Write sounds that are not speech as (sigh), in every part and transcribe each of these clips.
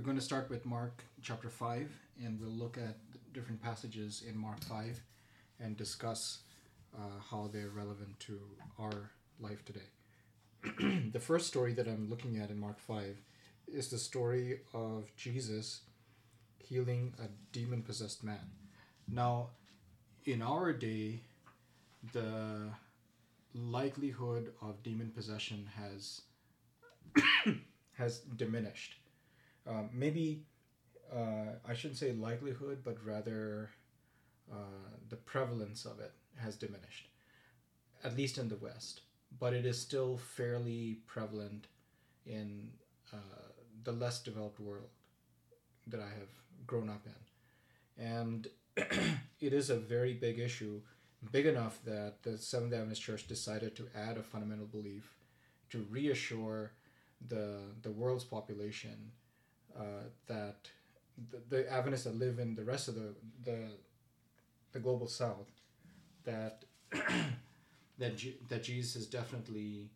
we're going to start with Mark chapter 5, and we'll look at different passages in Mark 5 and discuss uh, how they're relevant to our life today. (clears throat) the first story that I'm looking at in Mark 5 is the story of Jesus healing a demon possessed man. Now, in our day, the likelihood of demon possession has (coughs) has diminished. Um, maybe uh, I shouldn't say likelihood, but rather uh, the prevalence of it has diminished, at least in the West. But it is still fairly prevalent in uh, the less developed world that I have grown up in. And (clears throat) it is a very big issue, big enough that the Seventh day Adventist Church decided to add a fundamental belief to reassure the, the world's population uh, that the, the Adventists that live in the rest of the, the, the global south, that, (clears throat) that, that Jesus is definitely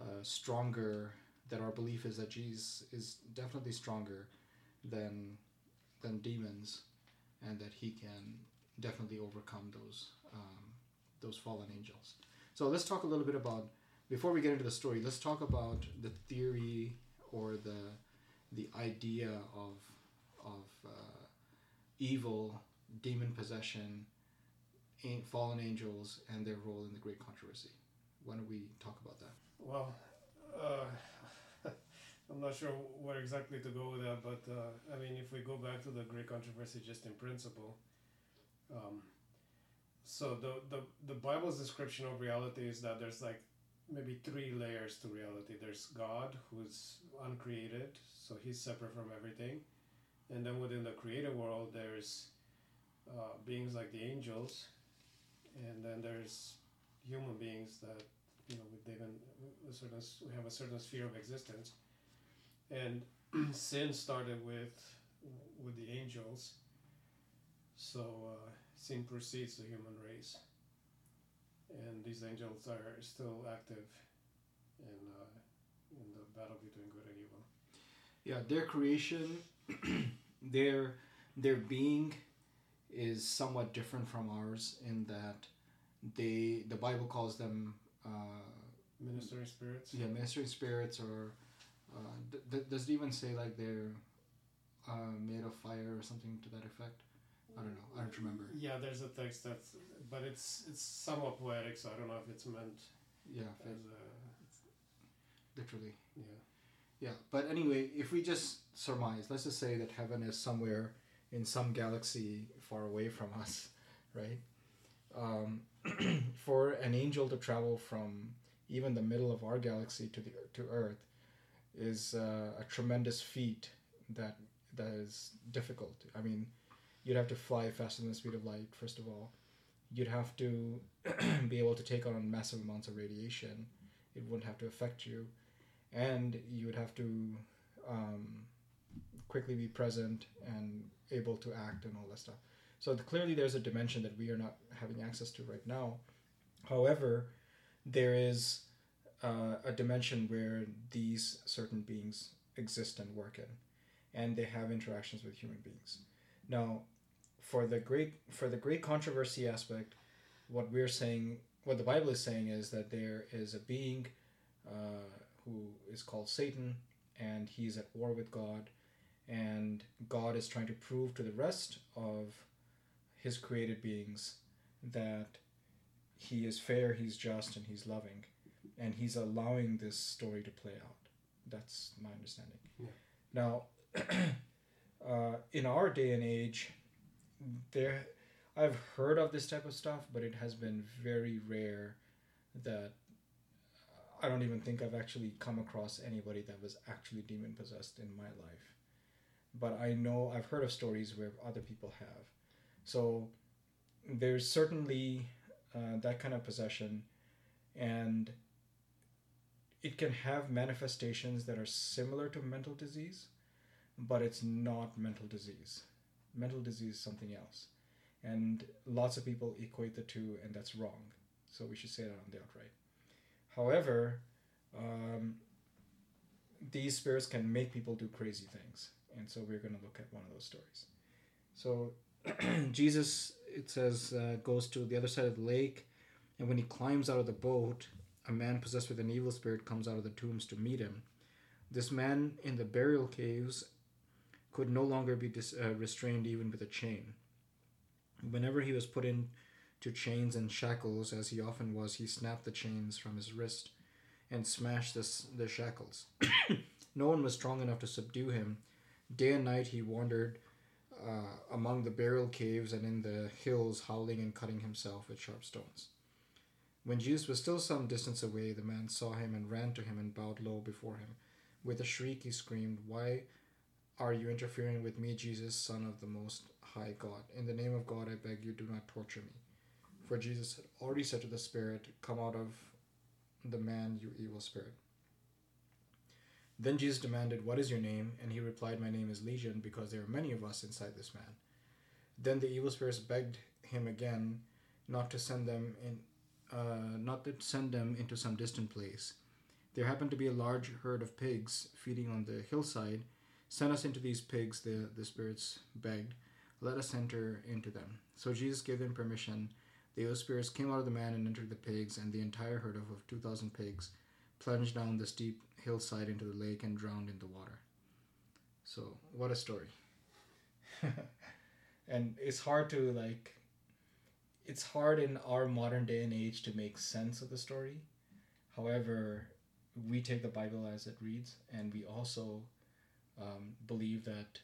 uh, stronger, that our belief is that Jesus is definitely stronger than, than demons and that he can definitely overcome those um, those fallen angels. So let's talk a little bit about before we get into the story. Let's talk about the theory or the the idea of of uh, evil, demon possession, fallen angels, and their role in the Great Controversy. Why don't we talk about that? Well, uh, (laughs) I'm not sure where exactly to go with that, but uh, I mean, if we go back to the Great Controversy just in principle, um, so the, the the Bible's description of reality is that there's like maybe three layers to reality. There's God, who's uncreated, so he's separate from everything, and then within the created world, there's uh, beings like the angels, and then there's human beings that you know they even a certain we have a certain sphere of existence, and (clears throat) sin started with with the angels. So uh, sin precedes the human race and these angels are still active in uh, in the battle between good and evil. Yeah, their creation, (clears throat) their their being, is somewhat different from ours in that they the Bible calls them uh, ministering spirits. Yeah, ministering spirits, or uh, th- th- does it even say like they're uh, made of fire or something to that effect? I don't know. I don't remember. Yeah, there's a text that's, but it's it's somewhat poetic, so I don't know if it's meant. Yeah. As a, literally. Yeah. Yeah, but anyway, if we just surmise, let's just say that heaven is somewhere in some galaxy far away from us, (laughs) right? Um, (clears throat) for an angel to travel from even the middle of our galaxy to the to Earth is uh, a tremendous feat that that is difficult. I mean, you'd have to fly faster than the speed of light first of all. You'd have to (clears throat) be able to take on massive amounts of radiation. It wouldn't have to affect you. And you would have to um, quickly be present and able to act and all that stuff. So the, clearly there's a dimension that we are not having access to right now. However there is uh, a dimension where these certain beings exist and work in and they have interactions with human beings. Now for the great for the great controversy aspect, what we're saying, what the Bible is saying is that there is a being uh, who is called Satan, and he's at war with God, and God is trying to prove to the rest of his created beings that he is fair, he's just, and he's loving, and he's allowing this story to play out. That's my understanding. Yeah. Now, (clears throat) uh, in our day and age, there I've heard of this type of stuff, but it has been very rare that I don't even think I've actually come across anybody that was actually demon possessed in my life. But I know I've heard of stories where other people have. So there's certainly uh, that kind of possession, and it can have manifestations that are similar to mental disease, but it's not mental disease mental disease is something else. And lots of people equate the two, and that's wrong. So we should say that on the outright. However, um, these spirits can make people do crazy things And so we're going to look at one of those stories. So (clears throat) Jesus, it says, uh, goes to the other side of the lake, and when he climbs out of the boat, a man possessed with an evil spirit comes out of the tombs to meet him. This man in the burial caves could no longer be dis- uh, restrained even with a chain. Whenever he was put into chains and shackles, as he often was, he snapped the chains from his wrist and smashed the, the shackles. (coughs) no one was strong enough to subdue him. Day and night he wandered uh, among the burial caves and in the hills, howling and cutting himself with sharp stones. When Jesus was still some distance away, the man saw him and ran to him and bowed low before him. With a shriek, he screamed, Why are you interfering with me, Jesus, Son of the Most High God? In the name of God, I beg you, do not torture me. For Jesus had already said to the spirit, Come out of the man, you evil spirit. Then Jesus demanded, What is your name? And he replied, My name is Legion, because there are many of us inside this man. Then the evil spirits begged him again not to send them in, uh, not to send them into some distant place. There happened to be a large herd of pigs feeding on the hillside. Send us into these pigs, the, the spirits begged. Let us enter into them. So Jesus gave them permission. The evil spirits came out of the man and entered the pigs, and the entire herd of, of 2,000 pigs plunged down the steep hillside into the lake and drowned in the water. So, what a story. (laughs) and it's hard to, like, it's hard in our modern day and age to make sense of the story. However, we take the Bible as it reads, and we also um, believe that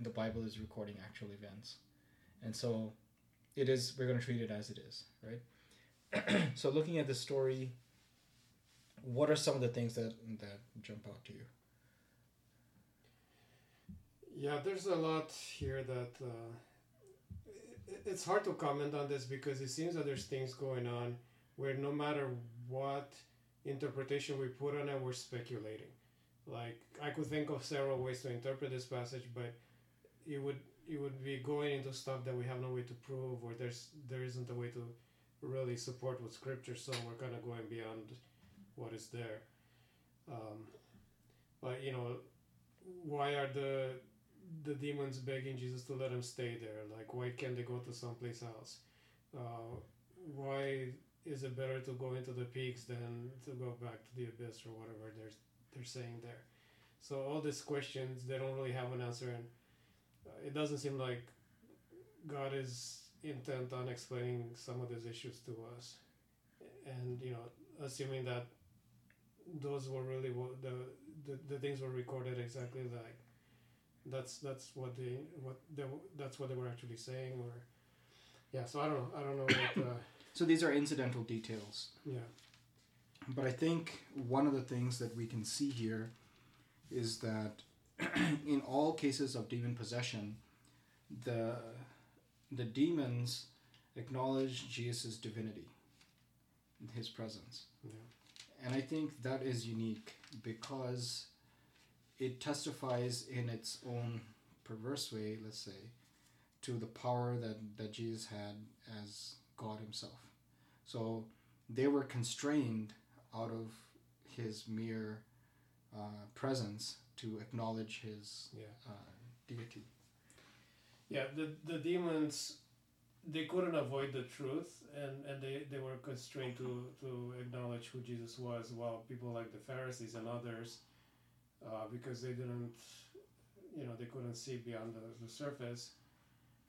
the Bible is recording actual events. And so it is, we're going to treat it as it is, right? (clears throat) so looking at the story, what are some of the things that, that jump out to you? Yeah, there's a lot here that uh, it's hard to comment on this because it seems that there's things going on where no matter what interpretation we put on it, we're speculating. Like I could think of several ways to interpret this passage, but it would it would be going into stuff that we have no way to prove, or there's there isn't a way to really support with scripture. So we're kind of going beyond what is there. Um, but you know, why are the the demons begging Jesus to let them stay there? Like, why can't they go to someplace else? Uh, why is it better to go into the peaks than to go back to the abyss or whatever they're they're saying there? So all these questions they don't really have an answer, and uh, it doesn't seem like God is intent on explaining some of these issues to us, and you know, assuming that those were really what the the, the things were recorded exactly like that's that's what they what they that's what they were actually saying or yeah so i don't know i don't know what uh, (coughs) So these are incidental details. yeah But I think one of the things that we can see here is that (clears throat) in all cases of demon possession, the the demons acknowledge Jesus' divinity, his presence. yeah And I think that is unique because it testifies in its own perverse way, let's say, to the power that, that Jesus had as God himself. So they were constrained out of his mere uh, presence to acknowledge his yeah uh, deity. yeah the the demons they couldn't avoid the truth and and they they were constrained to to acknowledge who jesus was while people like the pharisees and others uh, because they didn't you know they couldn't see beyond the, the surface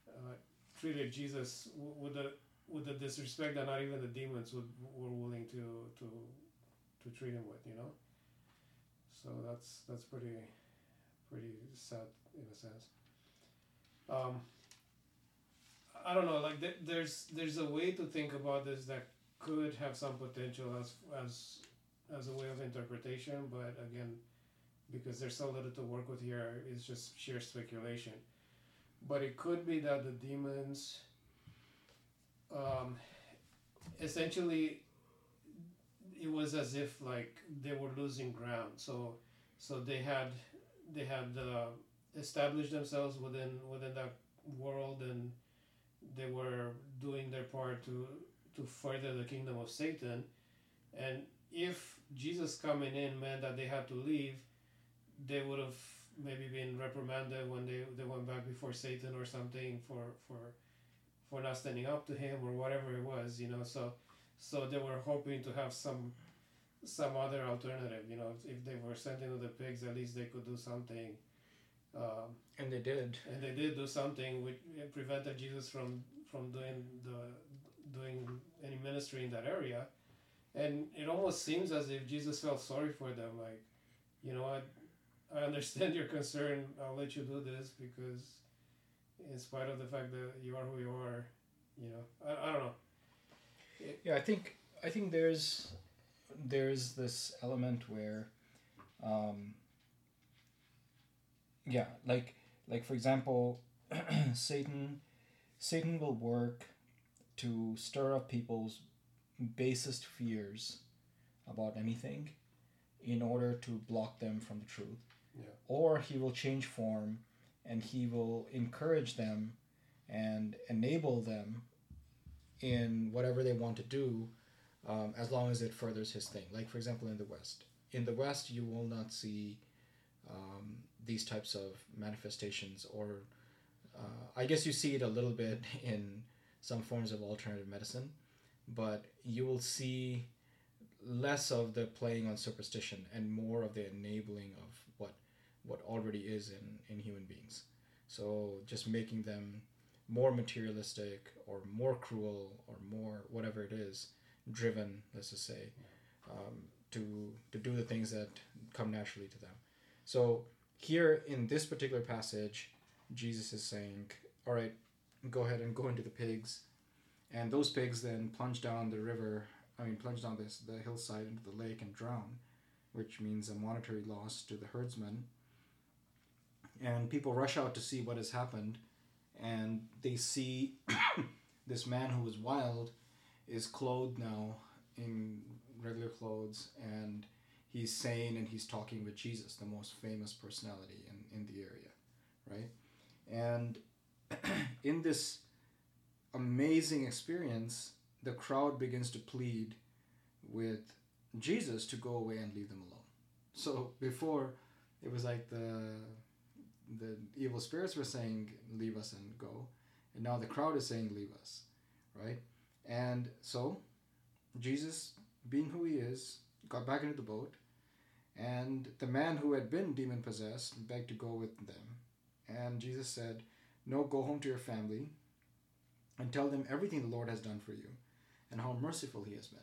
uh, treated jesus with the with the disrespect that not even the demons would, were willing to to to treat him with you know so that's that's pretty pretty sad in a sense um, I don't know. Like th- there's there's a way to think about this that could have some potential as as as a way of interpretation, but again, because there's so little to work with here, it's just sheer speculation. But it could be that the demons, um, essentially, it was as if like they were losing ground. So so they had they had uh, established themselves within within that world and they were doing their part to to further the kingdom of Satan. And if Jesus coming in meant that they had to leave, they would have maybe been reprimanded when they, they went back before Satan or something for for for not standing up to him or whatever it was, you know. So so they were hoping to have some some other alternative, you know. If they were sent into the pigs, at least they could do something. Um, And they did. and they did do something which prevented Jesus from from doing the doing any ministry in that area, and it almost seems as if Jesus felt sorry for them. Like, you know, I I understand (laughs) your concern. I'll let you do this because, in spite of the fact that you are who you are, you know, I, I don't know. Yeah, I think I think there's there's this element where, um, yeah, like like for example, (clears throat) Satan Satan will work to stir up people's basest fears about anything in order to block them from the truth. Yeah. Or he will change form and he will encourage them and enable them in whatever they want to do um, as long as it furthers his thing. Like, for example, in the West. In the West, you will not see um, these types of manifestations, or uh, I guess you see it a little bit (laughs) in some forms of alternative medicine, but you will see less of the playing on superstition and more of the enabling of what what already is in, in human beings. So just making them more materialistic or more cruel or more whatever it is driven let's just say um, to to do the things that come naturally to them. So here in this particular passage jesus is saying all right go ahead and go into the pigs. And those pigs then plunge down the river i mean plunge down this the hillside into the lake and drown which means a monetary loss to the herdsmen. And people rush out to see what has happened and they see (coughs) this man who was wild is clothed now in regular clothes and he's sane and he's talking with Jesus, the most famous personality in, in the area, right? And (coughs) in this amazing experience, the crowd begins to plead with Jesus to go away and leave them alone. So before, it was like the the evil spirits were saying, "Leave us and go," and now the crowd is saying, "Leave us," right? And so, Jesus, being who he is, got back into the boat, and the man who had been demon possessed begged to go with them. And Jesus said, No, go home to your family and tell them everything the Lord has done for you and how merciful he has been.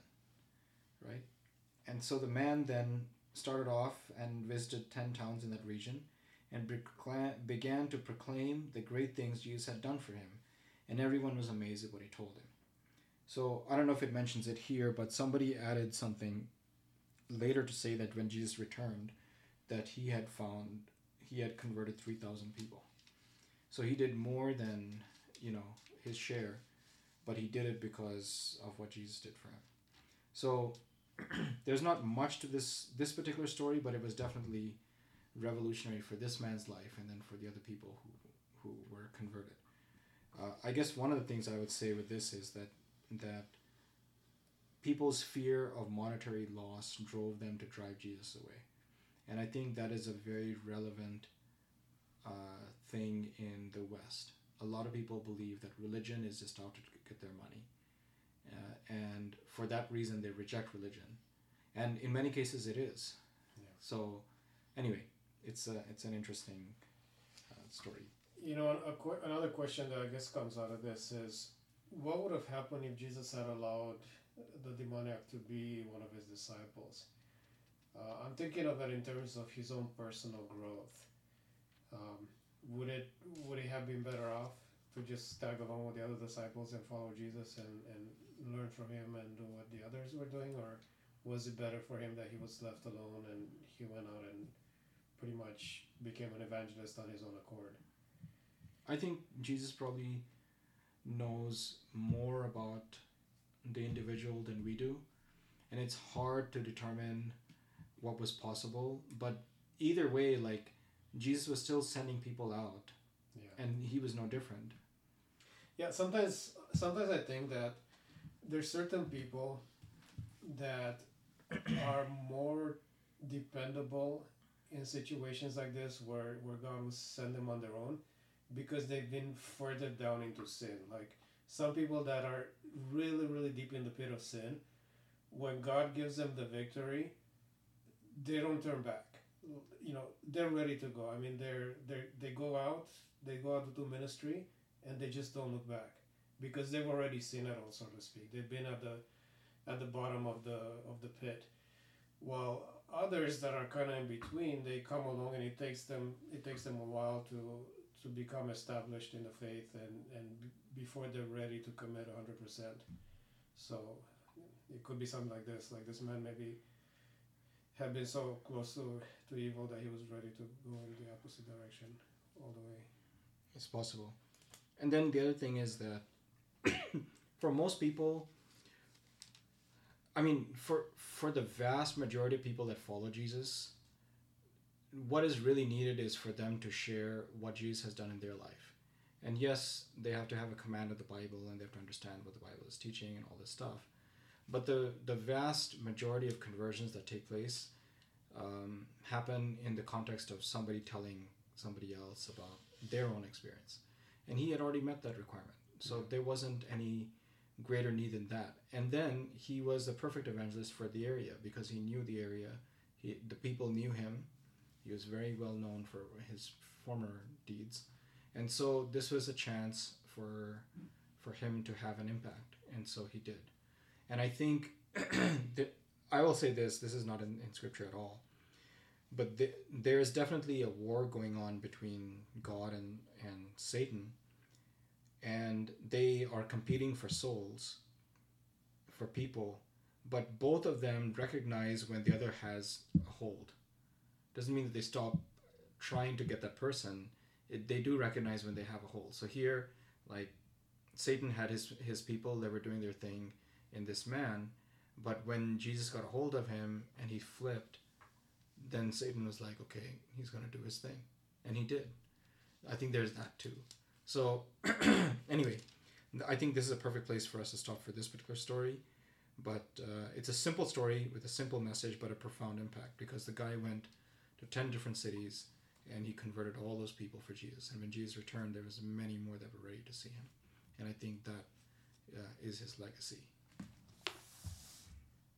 Right? And so the man then started off and visited 10 towns in that region and began to proclaim the great things Jesus had done for him. And everyone was amazed at what he told him. So I don't know if it mentions it here, but somebody added something later to say that when Jesus returned, that he had found he had converted three thousand people. So he did more than you know his share, but he did it because of what Jesus did for him. So (clears throat) there's not much to this this particular story, but it was definitely revolutionary for this man's life and then for the other people who who were converted. Uh, I guess one of the things I would say with this is that that people's fear of monetary loss drove them to drive Jesus away. And I think that is a very relevant uh, thing in the West. A lot of people believe that religion is just out to get their money. Uh, and for that reason, they reject religion. And in many cases, it is. Yeah. So, anyway, it's, a, it's an interesting uh, story. You know, qu- another question that I guess comes out of this is what would have happened if Jesus had allowed the demoniac to be one of his disciples? Uh, I'm thinking of it in terms of his own personal growth. Um, would it would he have been better off to just tag along with the other disciples and follow Jesus and, and learn from him and do what the others were doing, or was it better for him that he was left alone and he went out and pretty much became an evangelist on his own accord? I think Jesus probably knows more about the individual than we do and it's hard to determine what was possible but either way like jesus was still sending people out Yeah. and he was no different Yeah, sometimes sometimes I think that there's certain people that (clears throat) are more dependable in situations like this where where God will send them on their own because they've been further down into sin. Like some people that are really really deep in the pit of sin, when God gives them the victory, they don't turn back. You know, they're ready to go. I mean, they're they they go out, they go out to do ministry, and they just don't look back because they've already seen it all, so to speak. They've been at the at the bottom of the of the pit. While others that are kind of in between, they come along and it takes them it takes them a while to to become established in the faith and and before they're ready to commit 100%. So it could be something like this, like this man maybe had been so close to, to evil that he was ready to go in the opposite direction all the way. It's possible. And then the other thing is that (coughs) for most people, I mean, for for the vast majority of people that follow Jesus, what is really needed is for them to share what Jesus has done in their life. And yes, they have to have a command of the Bible and they have to understand what the Bible is teaching and all this stuff. But the, the vast majority of conversions that take place um, happen in the context of somebody telling somebody else about their own experience. And he had already met that requirement. So there wasn't any greater need than that. And then he was the perfect evangelist for the area because he knew the area. He, the people knew him. He was very well known for his former deeds. And so this was a chance for for him to have an impact. And so he did. And I think (clears throat) that I will say this, this is not in, in scripture at all. But the, there is definitely a war going on between God and, and Satan and they are competing for souls for people but both of them recognize when the other has a hold. Doesn't mean that they stop trying to get that person. It, they do recognize when they have a hold. So here like satan had his his people they were doing their thing in this man but when jesus got a hold of him and he flipped then satan was like okay he's to do his thing. And he did. I think there's that too so, (clears throat) anyway, I think this is a perfect place for us to stop for this particular story. But uh, it's a simple story with a simple message, but a profound impact because the guy went to 10 different cities and he converted all those people for Jesus. And when Jesus returned, there was many more that were ready to see him. And I think that uh, is his legacy.